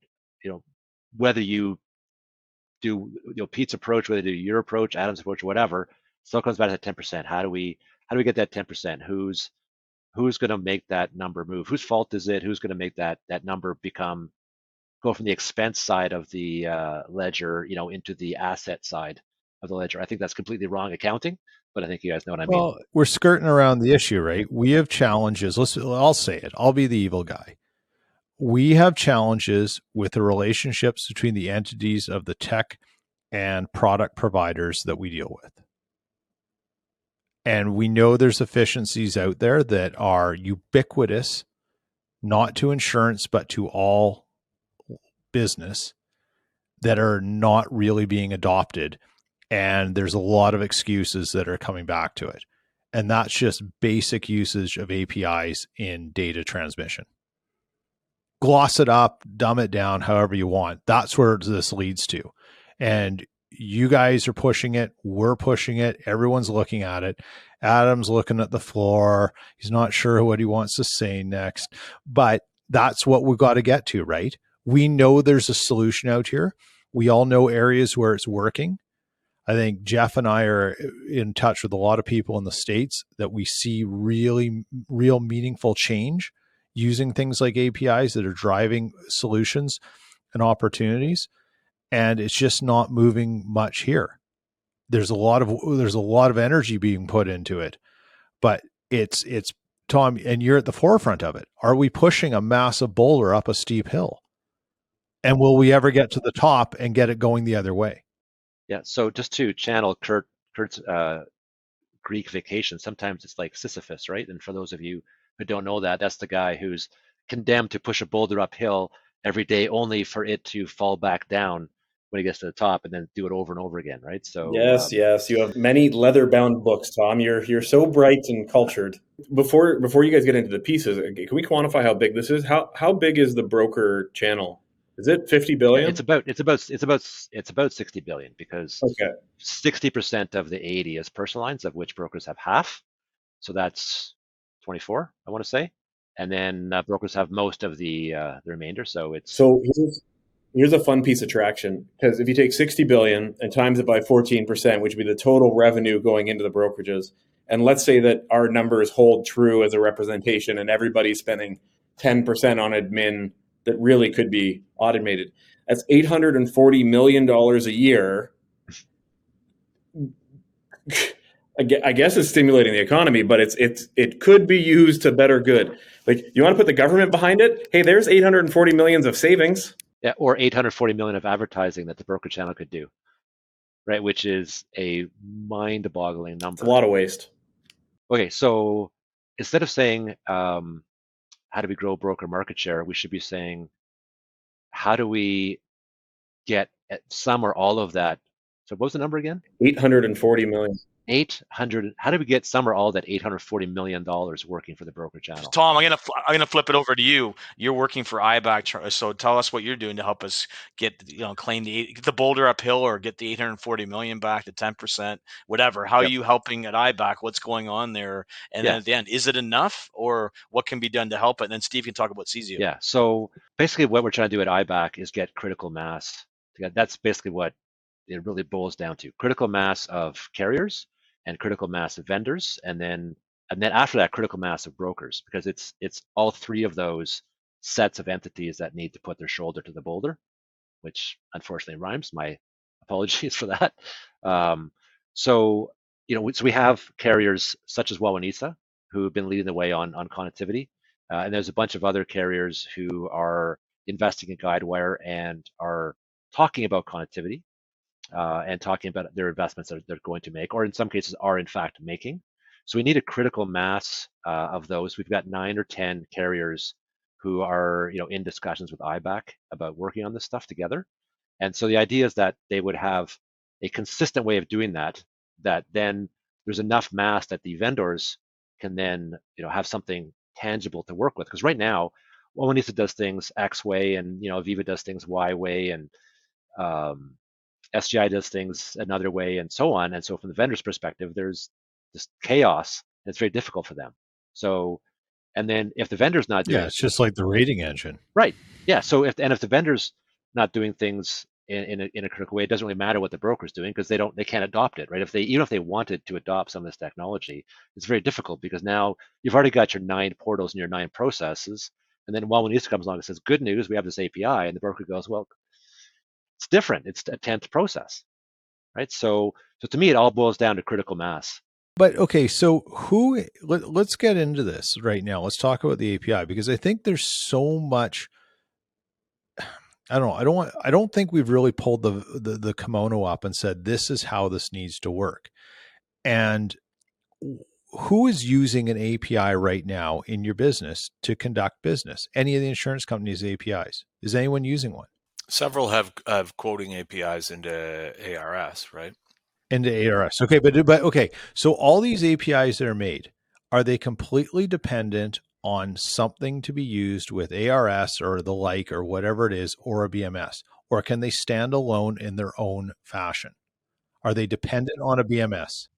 You know, whether you do you know Pete's approach, whether you do your approach, Adam's approach, whatever, still comes back to that 10%. How do we how do we get that 10%? Who's who's going to make that number move? Whose fault is it? Who's going to make that that number become go from the expense side of the uh, ledger, you know, into the asset side of the ledger? I think that's completely wrong accounting, but I think you guys know what I mean. Well, we're skirting around the issue, right? We have challenges. Let's I'll say it. I'll be the evil guy. We have challenges with the relationships between the entities of the tech and product providers that we deal with. And we know there's efficiencies out there that are ubiquitous, not to insurance, but to all business that are not really being adopted. And there's a lot of excuses that are coming back to it. And that's just basic usage of APIs in data transmission. Gloss it up, dumb it down, however you want. That's where this leads to. And you guys are pushing it. We're pushing it. Everyone's looking at it. Adam's looking at the floor. He's not sure what he wants to say next, but that's what we've got to get to, right? We know there's a solution out here. We all know areas where it's working. I think Jeff and I are uh, in touch with a lot of people in the States that we see really, real meaningful change using things like APIs that are driving solutions and opportunities and it's just not moving much here. There's a lot of there's a lot of energy being put into it, but it's it's Tom, and you're at the forefront of it. Are we pushing a massive boulder up a steep hill? And will we ever get to the top and get it going the other way? Yeah. So just to channel Curt Curt's uh, Greek vacation, sometimes it's like Sisyphus, right? And for those of you who don't know that, that's the guy who's condemned to push a boulder uphill every day, only for it to fall back down when he gets to the top and then do it over and over again, right? So yes, um, yes, you have many leather-bound books, Tom. You're you're so bright and cultured. Before before you guys get into the pieces, uh, can we quantify how big this is? How how big is the broker channel? Is it 50 billion? It's about it's about it's about it's about 60 billion because okay. 60% of the 80 is personal lines, of which brokers have half. So that's 24, I want to say. And then uh, brokers have most of the uh, the remainder. So it's so here's here's a fun piece of traction because if you take 60 billion and times it by 14%, which would be the total revenue going into the brokerages, and let's say that our numbers hold true as a representation and everybody's spending 10% on admin that really could be automated. That's $840 million a year. I guess it's stimulating the economy, but it's it's it could be used to better good. Like you want to put the government behind it? Hey, there's 840 millions of savings. Yeah, or 840 million of advertising that the broker channel could do, right? Which is a mind-boggling number. It's a lot of waste. Okay, so instead of saying um, how do we grow broker market share, we should be saying how do we get eh, some or all of that. So what was the number again? 840 million. 800 how do we get some or all that 840 million dollars working for the broker channel tom i'm gonna i'm gonna flip it over to you. You're working for ibac so tell us what you're doing to help us get you know claim the get the boulder uphill or get the 840 million back to 10 percent whatever. How yep. are you helping at ibac? What's going on there? And then at the end is it enough or what can be done to help it? And then steve can talk about CSIO. yeah so basically what we're trying to do at ibac is get critical mass. That's basically what it really boils down to critical mass of carriers and critical mass of vendors, and then and then after that, critical mass of brokers, because it's it's all three of those sets of entities that need to put their shoulder to the boulder, which unfortunately rhymes. My <laughs> apologies for that. Um, so you know, so we have carriers such as Wawanesa who have been leading the way on on connectivity, uh, and there's a bunch of other carriers who are investing in Guidewire and are talking about connectivity uh, and talking about their investments that they're going to make, or in some cases are in fact making. So we need a critical mass uh, of those. We've got nine or ten carriers who are, you know, in discussions with IBAC about working on this stuff together. And so the idea is that they would have a consistent way of doing that. That then there's enough mass that the vendors can then, you know, have something tangible to work with. Because right now, Wawanesa does things X way, and you know Aviva does things Y way, and um, SGI does things another way, and so on. And so, from the vendor's perspective, there's this chaos, and it's very difficult for them. So, and then if the vendor's not doing, yeah, it's just like the rating engine, right? Yeah. So if and if the vendor's not doing things in, in a, in a critical way, it doesn't really matter what the broker's doing because they don't they can't adopt it, right? If they even if they wanted to adopt some of this technology, it's very difficult because now you've already got your nine portals and your nine processes, and then Wawanesa comes along and says, "Good news, we have this API," and the broker goes, "Well, it's different. It's a tenth process, right?" So so to me, it all boils down to critical mass. But okay, so who? Let, let's get into this right now. Let's talk about the API because I think there's so much <sighs> I don't know. I don't want. I don't think we've really pulled the, the the kimono up and said this is how this needs to work. And who is using an API right now in your business to conduct business? Any of the insurance companies' APIs? Is anyone using one? Several have have quoting APIs into ARS, right? Into ARS. Okay, but but okay. So all these APIs that are made are they completely dependent on something to be used with ARS or the like or whatever it is or a BMS? Or can they stand alone in their own fashion? Are they dependent on a BMS?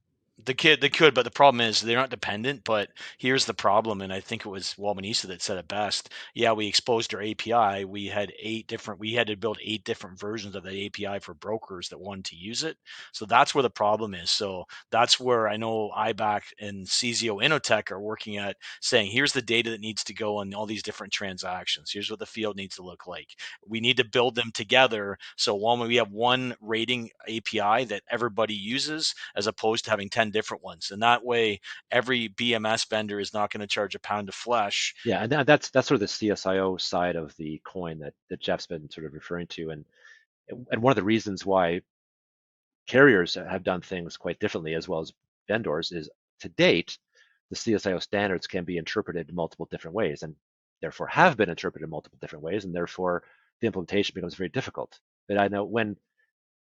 The kid, they could, but the problem is they're not dependent. But here's the problem, and I think it was Wawanesa that said it best. Yeah, we exposed our API. We had eight different. We had to build eight different versions of the API for brokers that wanted to use it. So that's where the problem is. So that's where I know IBAC and CSIO Innotech are working at saying, here's the data that needs to go on all these different transactions. Here's what the field needs to look like. We need to build them together. So one, we have one rating API that everybody uses, as opposed to having ten different ones. And that way, every BMS vendor is not going to charge a pound of flesh. Yeah, and that's that's sort of the CSIO side of the coin that that Jeff's been sort of referring to, and and one of the reasons why carriers have done things quite differently as well as vendors is to date the CSIO standards can be interpreted in multiple different ways and therefore have been interpreted in multiple different ways and therefore the implementation becomes very difficult. But I know when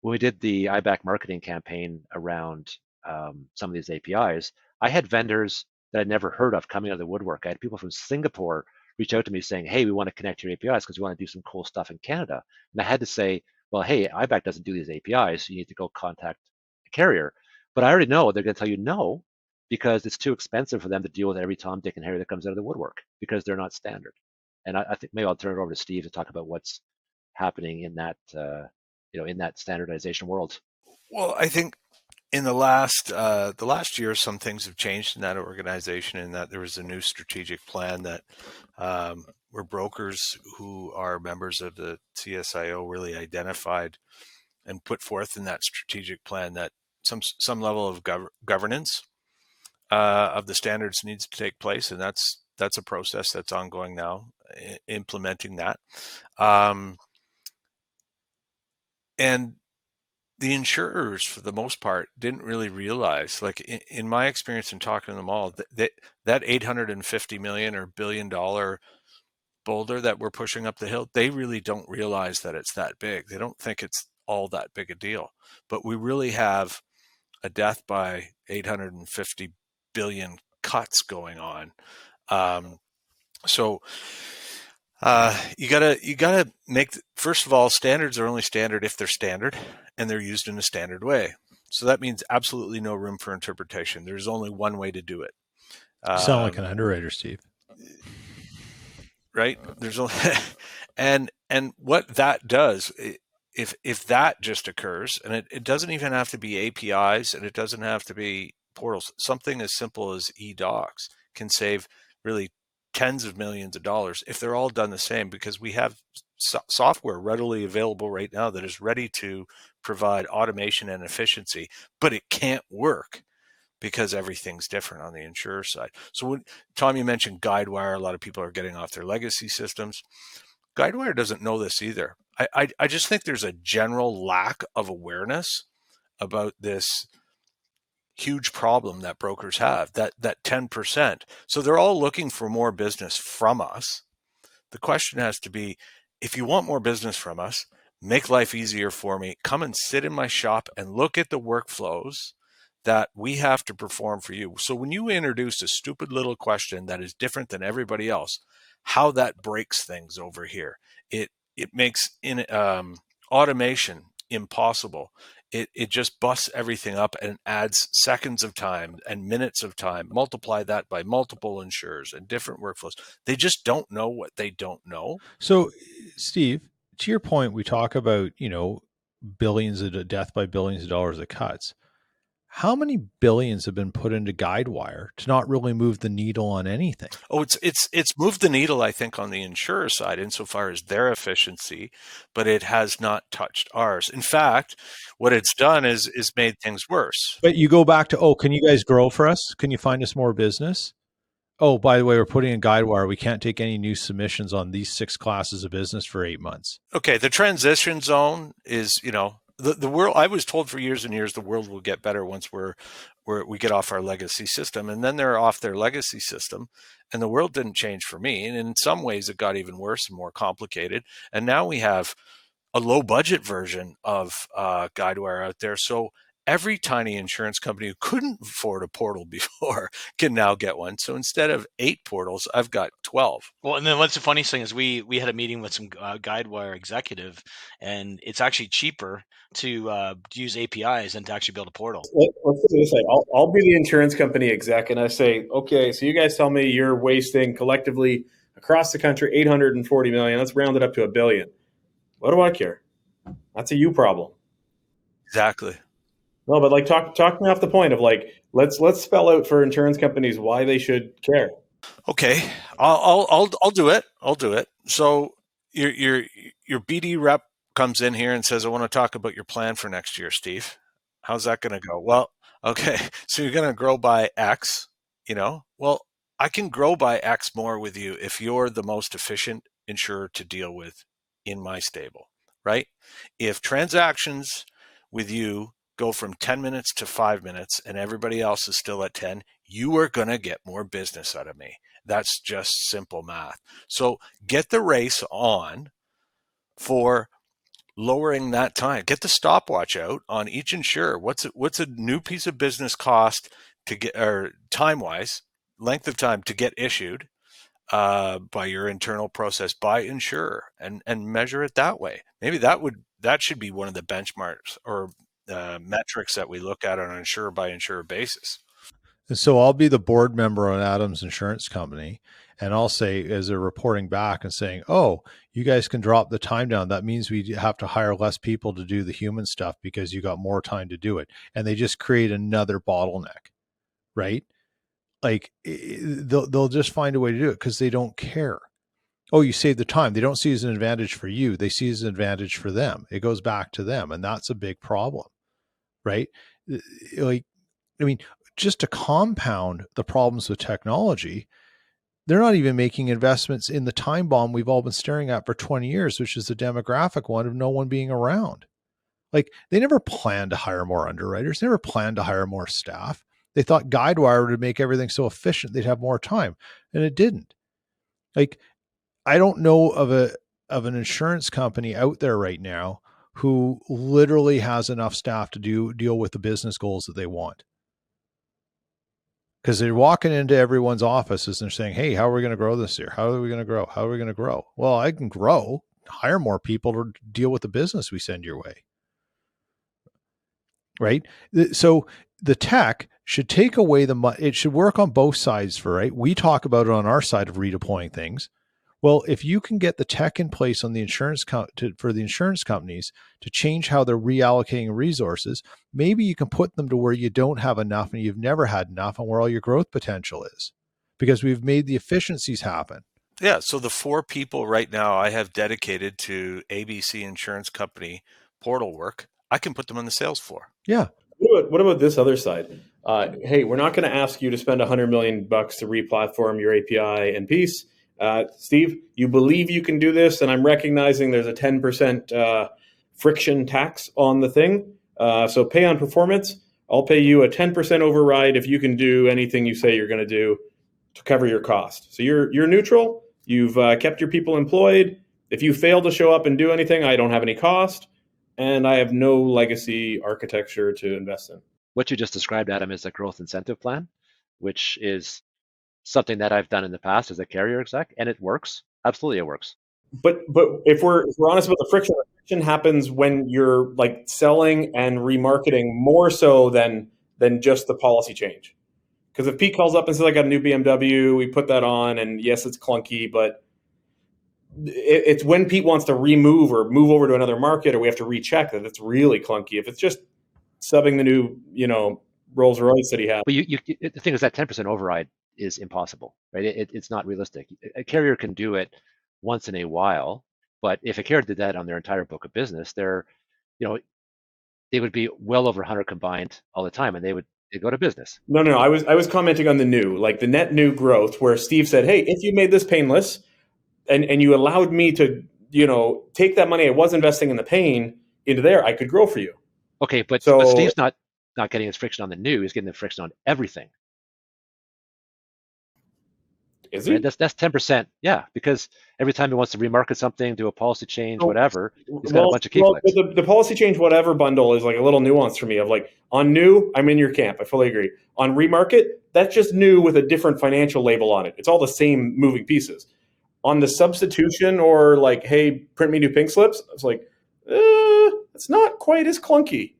when we did the IBAC marketing campaign around um, some of these APIs, I had vendors that I'd never heard of coming out of the woodwork. I had people from Singapore reach out to me saying, "Hey, we want to connect your APIs because we want to do some cool stuff in Canada." And I had to say, "Well, hey, IBAC doesn't do these APIs. So you need to go contact a carrier." But I already know they're going to tell you no because it's too expensive for them to deal with every Tom, Dick, and Harry that comes out of the woodwork because they're not standard. And I, I think maybe I'll turn it over to Steve to talk about what's happening in that uh, you know in that standardization world. Well, I think in the last uh, the last year, some things have changed in that organization. In that there was a new strategic plan that um, where brokers who are members of the CSIO really identified and put forth in that strategic plan that some some level of gov- governance uh, of the standards needs to take place, and that's that's a process that's ongoing now, I- implementing that. Um, and the insurers for the most part didn't really realize like in, in my experience in talking to them all that, that that 850 million or billion dollar boulder that we're pushing up the hill they really don't realize that it's that big. They don't think it's all that big a deal. But we really have a death by 850 billion cuts going on. Um, so uh, you gotta you gotta make first of all standards are only standard if they're standard and they're used in a standard way. So that means absolutely no room for interpretation. There's only one way to do it. You sound like an um, underwriter, Steve. Right? There's only <laughs> and and what that does if if that just occurs and it, it doesn't even have to be APIs and it doesn't have to be portals. Something as simple as e-docs can save really tens of millions of dollars if they're all done the same because we have so- software readily available right now that is ready to provide automation and efficiency but it can't work because everything's different on the insurer side. So when tom you mentioned guidewire a lot of people are getting off their legacy systems. Guidewire doesn't know this either. I, I, I just think there's a general lack of awareness about this huge problem that brokers have that that 10% so they're all looking for more business from us. The question has to be if you want more business from us make life easier for me come and sit in my shop and look at the workflows that we have to perform for you. So when you introduce a stupid little question that is different than everybody else, how that breaks things over here, it it makes in um, automation impossible. It it just busts everything up and adds seconds of time and minutes of time. Multiply that by multiple insurers and different workflows. They just don't know what they don't know. So, Steve, to your point, we talk about you know billions of death by billions of dollars of cuts. How many billions have been put into guidewire to not really move the needle on anything? Oh it's it's it's moved the needle i think on the insurer side insofar as their efficiency but it has not touched ours. In fact what it's done is is made things worse. But you go back to oh can you guys grow for us? Can you find us more business oh by the way we're putting in guidewire. We can't take any new submissions on these six classes of business for eight months. Okay the transition zone is you know the, the world i was told for years and years the world will get better once we're, we're we get off our legacy system and then they're off their legacy system and the world didn't change for me and in some ways it got even worse and more complicated and now we have a low budget version of uh, guidewire out there. So every tiny insurance company who couldn't afford a portal <laughs> before can now get one. So instead of eight portals, I've got 12. Well, and then what's the funniest thing is we we had a meeting with some uh, GuideWire executive, and it's actually cheaper to uh, use APIs than to actually build a portal. Let, us do this. I'll, I'll be the insurance company exec, and I say, okay, so you guys tell me you're wasting collectively across the country 840 million. Let's round it up to a billion. What do I care? That's a you problem. Exactly. No, but like talk talk me off the point of like let's let's spell out for insurance companies why they should care. Okay, I'll I'll I'll, I'll do it. I'll do it. So your your your BD rep comes in here and says, "I want to talk about your plan for next year, Steve. How's that going to go?" Well, okay, <laughs> so you're going to grow by X. You know, well, I can grow by X more with you if you're the most efficient insurer to deal with in my stable, right? If transactions with you go from 10 minutes to five minutes and everybody else is still at 10, you are going to get more business out of me. That's just simple math. So get the race on for lowering that time. Get the stopwatch out on each insurer. What's a, what's a new piece of business cost to get or time wise, length of time to get issued uh, by your internal process by insurer and and measure it that way. Maybe that would that should be one of the benchmarks or uh, metrics that we look at on an insurer by insurer basis. And so I'll be the board member on Adams Insurance Company, and I'll say, as they're reporting back and saying, "Oh, you guys can drop the time down. That means we have to hire less people to do the human stuff because you got more time to do it." And they just create another bottleneck, right? Like they'll they'll just find a way to do it because they don't care. Oh, you save the time. They don't see it as an advantage for you. They see it as an advantage for them. It goes back to them, and that's a big problem right? Eh, like, I mean, just to compound the problems with technology, they're not even making investments in the time bomb we've all been staring at for 20 years, which is the demographic one of no one being around. Like, they never planned to hire more underwriters, never planned to hire more staff. They thought Guidewire would make everything so efficient they'd have more time, and it didn't. Like, I don't know of a of an insurance company out there right now who literally has enough staff to do deal with the business goals that they want. Because they're walking into everyone's offices and they're saying, Hey, how are we going to grow this year? How are we going to grow? How are we going to grow? Well, I can grow, hire more people to deal with the business we send your way. Right. So the tech should take away the money. It should work on both sides for right. We talk about it on our side of redeploying things. Well, if you can get the tech in place on the insurance co- to, for the insurance companies to change how they're reallocating resources, maybe you can put them to where you don't have enough and you've never had enough and where all your growth potential is because we've made the efficiencies happen. Yeah. So the four people right now I have dedicated to ABC Insurance Company portal work, I can put them on the sales floor. Yeah. What about, what about this other side? Uh, hey, we're not going to ask you to spend a hundred million bucks to replatform your API and piece uh, Steve, you believe you can do this, and I'm recognizing there's a 10% uh, friction tax on the thing. Uh, so pay on performance. I'll pay you a 10% override if you can do anything you say you're going to do to cover your cost. So you're you're neutral. You've uh, kept your people employed. If you fail to show up and do anything, I don't have any cost, and I have no legacy architecture to invest in. what you just described, Adam, is a growth incentive plan, which is something that I've done in the past as a carrier exec, and it works. Absolutely, it works. But but if we're if we're honest about the friction, the friction happens when you're like selling and remarketing more so than than just the policy change. Because if Pete calls up and says I got a new BMW, we put that on, and yes, it's clunky, but it, it's when Pete wants to remove or move over to another market, or we have to recheck that it's really clunky. If it's just subbing the new, you know, Rolls Royce that he has. But you, you, the thing is that 10% override is impossible, right? It, it's not realistic. A carrier can do it once in a while, but if a carrier did that on their entire book of business, they're, you know, they would be well over 100 combined all the time, and they would they go to business. No, no, no. I was I was commenting on the new, like the net new growth, where Steve said, "Hey, if you made this painless, and and you allowed me to, you know, take that money I was investing in the pain into there, I could grow for you." Okay, but, So- but Steve's not not getting his friction on the new; he's getting the friction on everything. Is he? Right? That's that's 10%. Yeah, because every time he wants to remarket something, do a policy change, Oh, whatever, he's got a bunch of key well, the, the policy change whatever bundle is like a little nuance for me of like on new, I'm in your camp. I fully agree. On remarket, that's just new with a different financial label on it. It's all the same moving pieces. On the substitution or like, hey, print me new pink slips, it's like, uh, it's not quite as clunky.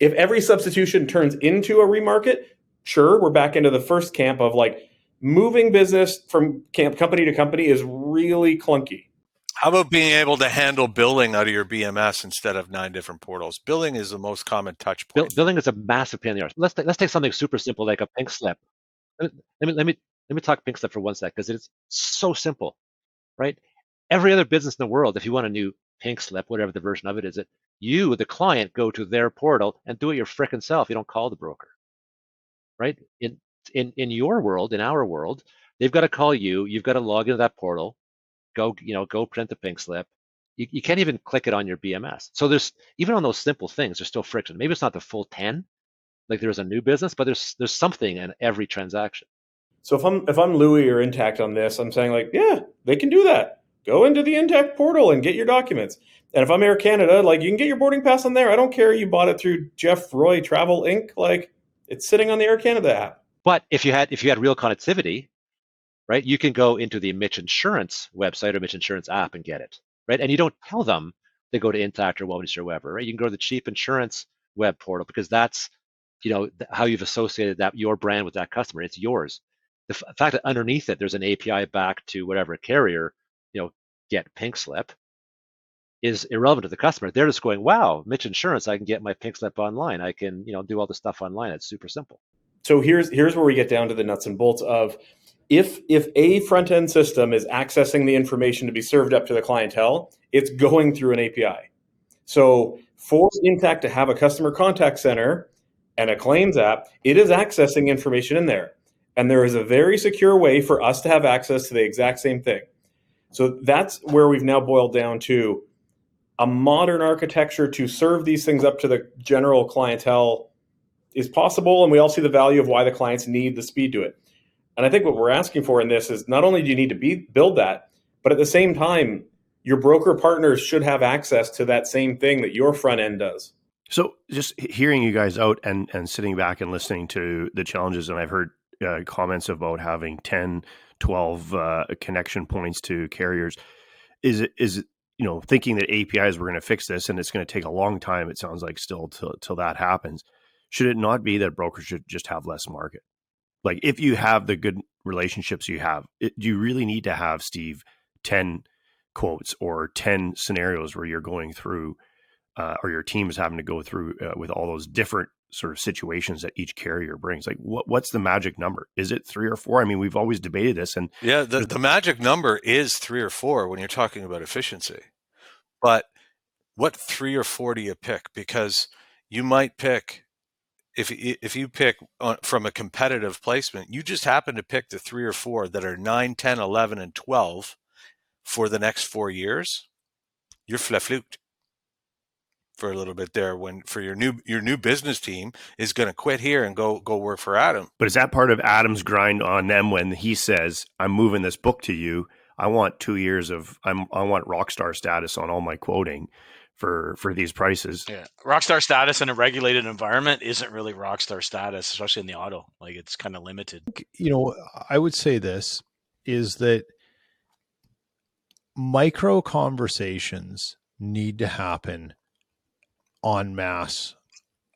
If every substitution turns into a remarket, sure, we're back into the first camp of like moving business from camp company to company is really clunky. How about being able to handle billing out of your BMS instead of nine different portals? Billing is the most common touch Bill, point. billing is a massive pain in the arse. Let's ta- let's take something super simple like a pink slip. Let me let me let me, let me talk pink slip for one sec because it's so simple, right? Every other business in the world, if you want a new pink slip, whatever the version of it is, it you the client go to their portal and do it your frickin' self. You don't call the broker, right? In in in your world, in our world, they've got to call you. You've got to log into that portal, go you know go print the pink slip. You, you can't even click it on your BMS. So there's even on those simple things, there's still friction. Maybe it's not the full ten, like there's a new business, but there's there's something in every transaction. So if I'm if I'm Louis or Intact on this, I'm saying like, yeah, they can do that. Go into the Intact portal and get your documents. And if I'm Air Canada, like you can get your boarding pass on there. I don't care you bought it through Jeff Roy Travel Inc. Like it's sitting on the Air Canada app. But if you had if you had real connectivity, right, you can go into the Mitch Insurance website or Mitch Insurance app and get it, right? And you don't tell them they go to Intact or Wellness or wherever, right? You can go to the Cheap Insurance web portal because that's you know how you've associated that your brand with that customer. It's yours. The f- fact that underneath it there's an API back to whatever carrier, you know, get Pink Slip is irrelevant to the customer. They're just going, wow, Mitch Insurance, I can get my Pink Slip online. I can, you know, do all the stuff online. It's super simple. So here's here's where we get down to the nuts and bolts of if if a front end system is accessing the information to be served up to the clientele, it's going through an API. So for Intact to have a customer contact center and a claims app, it is accessing information in there. And there is a very secure way for us to have access to the exact same thing. So that's where we've now boiled down to a modern architecture to serve these things up to the general clientele is possible. And we all see the value of why the clients need the speed to it. And I think what we're asking for in this is not only do you need to be, build that, but at the same time, your broker partners should have access to that same thing that your front end does. So just hearing you guys out and and sitting back and listening to the challenges, and I've heard uh, comments about having 10, 12 uh, connection points to carriers. Is it is it, you know thinking that APIs were going to fix this, and it's going to take a long time. It sounds like still till till that happens. Should it not be that brokers should just have less market? Like if you have the good relationships you have, it, do you really need to have Steve ten quotes or ten scenarios where you're going through? uh, or your team is having to go through uh, with all those different sort of situations that each carrier brings. Like, what what's the magic number? Is it three or four? I mean, we've always debated this, and Yeah, the, the magic number is three or four when you're talking about efficiency. But what three or four do you pick? Because you might pick if if you pick from a competitive placement, you just happen to pick the three or four that are 9, 10, 11, and 12 for the next four years, you're fluked for a little bit there when for your new your new business team is going to quit here and go go work for Adam. but is that part of Adam's grind on them when he says, "I'm moving this book to you. I want two years of I'm I want rock star status on all my quoting." For for these prices. Yeah, rockstar status in a regulated environment isn't really rockstar status, especially in the auto. Like it's kind of limited. You know, I would say this is that micro conversations need to happen en masse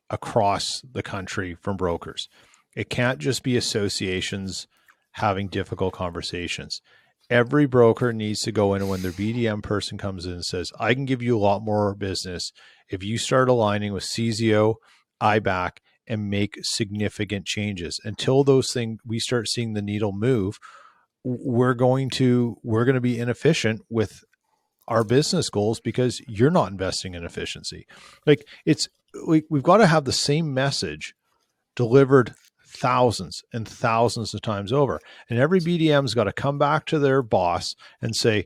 across the country from brokers. It can't just be associations having difficult conversations. Every broker needs to go in when their BDM person comes in and says, I can give you a lot more business if you start aligning with CSIO, IBAC, and make significant changes. Until those things we start seeing the needle move, we're going to we're going to be inefficient with our business goals because you're not investing in efficiency. Like it's we, we've got to have the same message delivered thousands and thousands of times over. And every BDM's got to come back to their boss and say,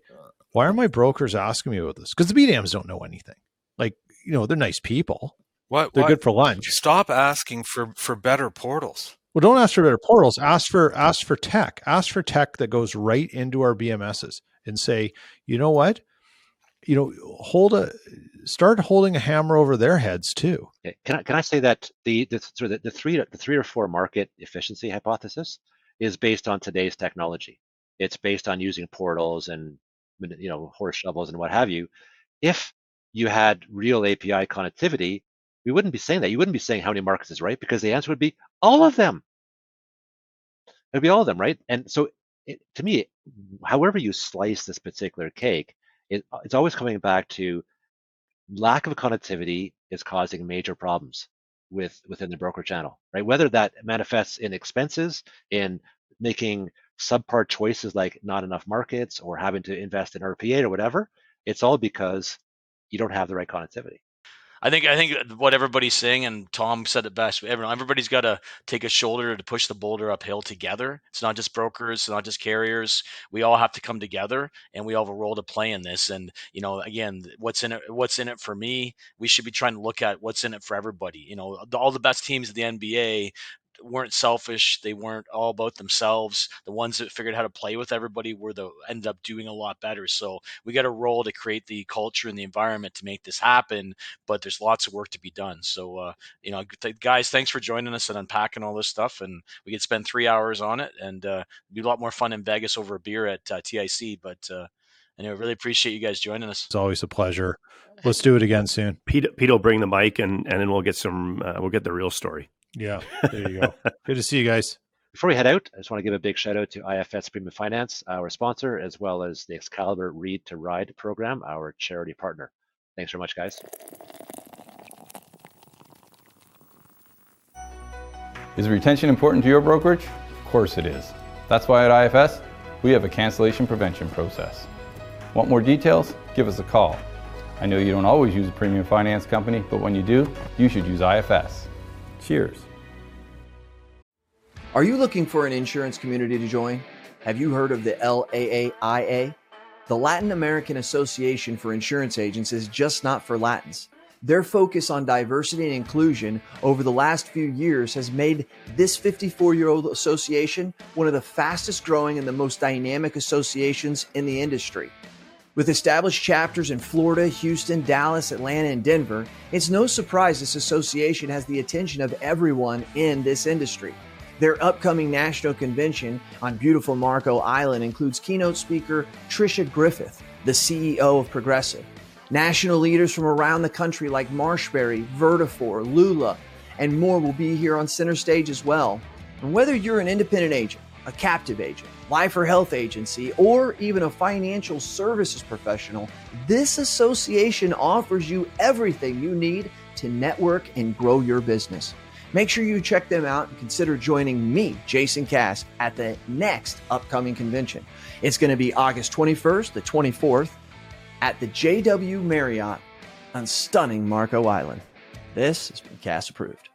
why are my brokers asking me about this? Because the BDMs don't know anything. Like, you know, they're nice people. What They're what- good for lunch. Stop asking for for better portals. Well, don't ask for better portals. Ask for ask for tech. Ask for tech that goes right into our BMSs and say, you know what? You know, hold a start holding a hammer over their heads too. Eh, can I, can I say that the the, sort of the, the three the three or four market efficiency hypothesis is based on today's technology. It's based on using portals and you know horse shovels and what have you. If you had real API connectivity, we wouldn't be saying that. You wouldn't be saying how many markets is right because the answer would be all of them. It'd be all of them, right? And so, it, to me, however you slice this particular cake, it, uh, it's always coming back to lack of connectivity is causing major problems with within the broker channel, right? Whether that manifests in expenses, in making subpar choices like not enough markets or having to invest in RPA or whatever, it's all because you don't have the right connectivity. I think I think what everybody's saying, and Tom said it best. Everyone, everybody's got to take a shoulder to push the boulder uphill together. It's not just brokers, it's not just carriers. We all have to come together, and we all have a role to play in this. And you know, again, what's in it? What's in it for me? We should be trying to look at what's in it for everybody. You know, all the best teams of the NBA weren't selfish. They weren't all about themselves. The ones that figured out how to play with everybody were the ended up doing a lot better. So we got a role to create the culture and the environment to make this happen. But there's lots of work to be done. So uh, you know, th- guys, thanks for joining us and unpacking all this stuff. And we could spend three hours on it, and uh, be a lot more fun in Vegas over a beer at uh, TIC. But uh, anyway, really appreciate you guys joining us. It's always a pleasure. <laughs> Let's do it again soon. Pete, Pete will bring the mic, and and then we'll get some. Uh, we'll get the real story. Yeah, there you go. <laughs> Good to see you guys. Before we head out, I just want to give a big shout out to IFS Premium Finance, our sponsor, as well as the Excalibur Read to Ride program, our charity partner. Thanks very much, guys. Is retention important to your brokerage? Of course it is. That's why at IFS, we have a cancellation prevention process. Want more details? Give us a call. I know you don't always use a premium finance company, but when you do, you should use IFS. Cheers. Are you looking for an insurance community to join? Have you heard of the LAAIA? The Latin American Association for Insurance Agents is just not for Latins. Their focus on diversity and inclusion over the last few years has made this 54 year old association one of the fastest growing and the most dynamic associations in the industry. With established chapters in Florida, Houston, Dallas, Atlanta, and Denver, it's no surprise this association has the attention of everyone in this industry. Their upcoming national convention on beautiful Marco Island includes keynote speaker Tricia Griffith, the CEO of Progressive. National leaders from around the country like Marshberry, Vertafore, Lula, and more will be here on center stage as well. And whether you're an independent agent, a captive agent, life or health agency, or even a financial services professional, this association offers you everything you need to network and grow your business. Make sure you check them out and consider joining me, Jason Cass, at the next upcoming convention. It's going to be August 21st the 24th at the JW Marriott on stunning Marco Island. This has been Cass approved.